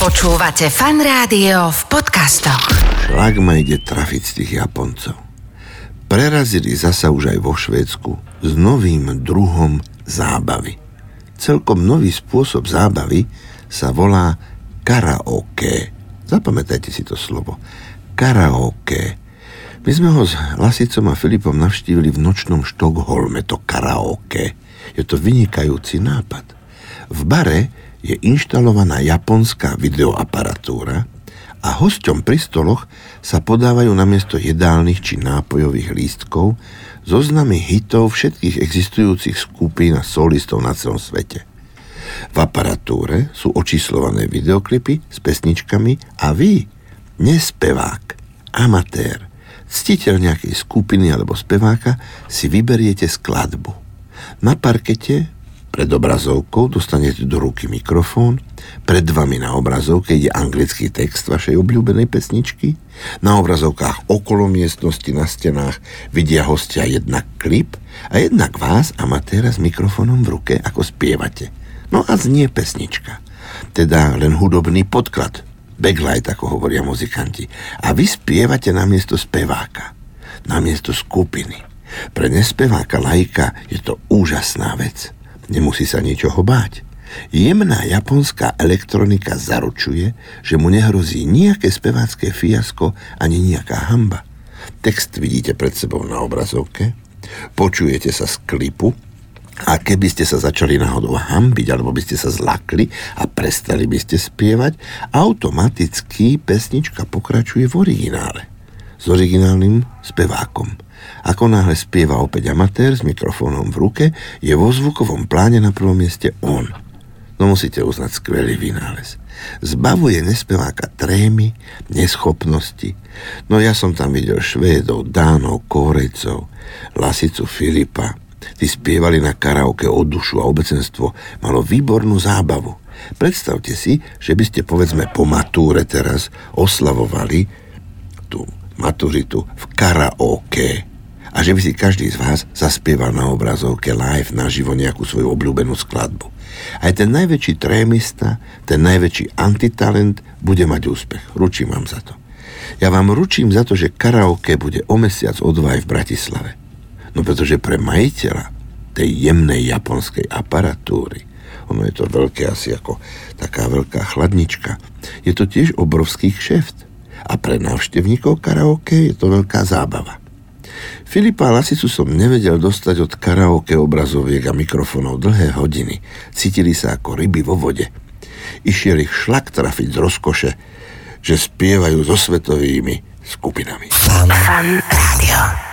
Počúvate fan rádio v podcastoch. Šlak ma ide trafiť z tých Japoncov. Prerazili zasa už aj vo Švédsku s novým druhom zábavy. Celkom nový spôsob zábavy sa volá karaoke. Zapamätajte si to slovo. Karaoke. My sme ho s Lasicom a Filipom navštívili v nočnom Štokholme, to karaoke. Je to vynikajúci nápad. V bare je inštalovaná japonská videoaparatúra a hosťom pri stoloch sa podávajú namiesto jedálnych či nápojových lístkov zoznamy hitov všetkých existujúcich skupín a solistov na celom svete. V aparatúre sú očíslované videoklipy s pesničkami a vy, nespevák, amatér, ctiteľ nejakej skupiny alebo speváka, si vyberiete skladbu. Na parkete pred obrazovkou dostanete do ruky mikrofón, pred vami na obrazovke ide anglický text vašej obľúbenej pesničky, na obrazovkách okolo miestnosti na stenách vidia hostia jednak klip a jednak vás, amatéra, s mikrofónom v ruke, ako spievate. No a znie pesnička. Teda len hudobný podklad, backlight, ako hovoria muzikanti. A vy spievate namiesto speváka, namiesto skupiny. Pre nespeváka lajka je to úžasná vec. Nemusí sa ničoho báť. Jemná japonská elektronika zaručuje, že mu nehrozí nejaké spevácké fiasko ani nejaká hamba. Text vidíte pred sebou na obrazovke, počujete sa z klipu a keby ste sa začali náhodou hambiť alebo by ste sa zlakli a prestali by ste spievať, automaticky pesnička pokračuje v originále s originálnym spevákom. Ako náhle spieva opäť amatér s mikrofónom v ruke, je vo zvukovom pláne na prvom mieste on. No musíte uznať skvelý vynález. Zbavuje nespeváka trémy, neschopnosti. No ja som tam videl Švédov, Dánov, Kórejcov, Lasicu Filipa. Tí spievali na karaoke o dušu a obecenstvo. Malo výbornú zábavu. Predstavte si, že by ste povedzme po matúre teraz oslavovali tú maturitu v karaoke a že by si každý z vás zaspieval na obrazovke live naživo nejakú svoju obľúbenú skladbu. Aj ten najväčší trémista, ten najväčší antitalent bude mať úspech. Ručím vám za to. Ja vám ručím za to, že karaoke bude o mesiac o dva aj v Bratislave. No pretože pre majiteľa tej jemnej japonskej aparatúry, ono je to veľké asi ako taká veľká chladnička, je to tiež obrovský kšeft. A pre návštevníkov karaoke je to veľká zábava. Filipa Lasicu som nevedel dostať od karaoke obrazoviek a mikrofónov dlhé hodiny. Cítili sa ako ryby vo vode. Išiel ich šlak trafiť z rozkoše, že spievajú so svetovými skupinami. Fan, rádio.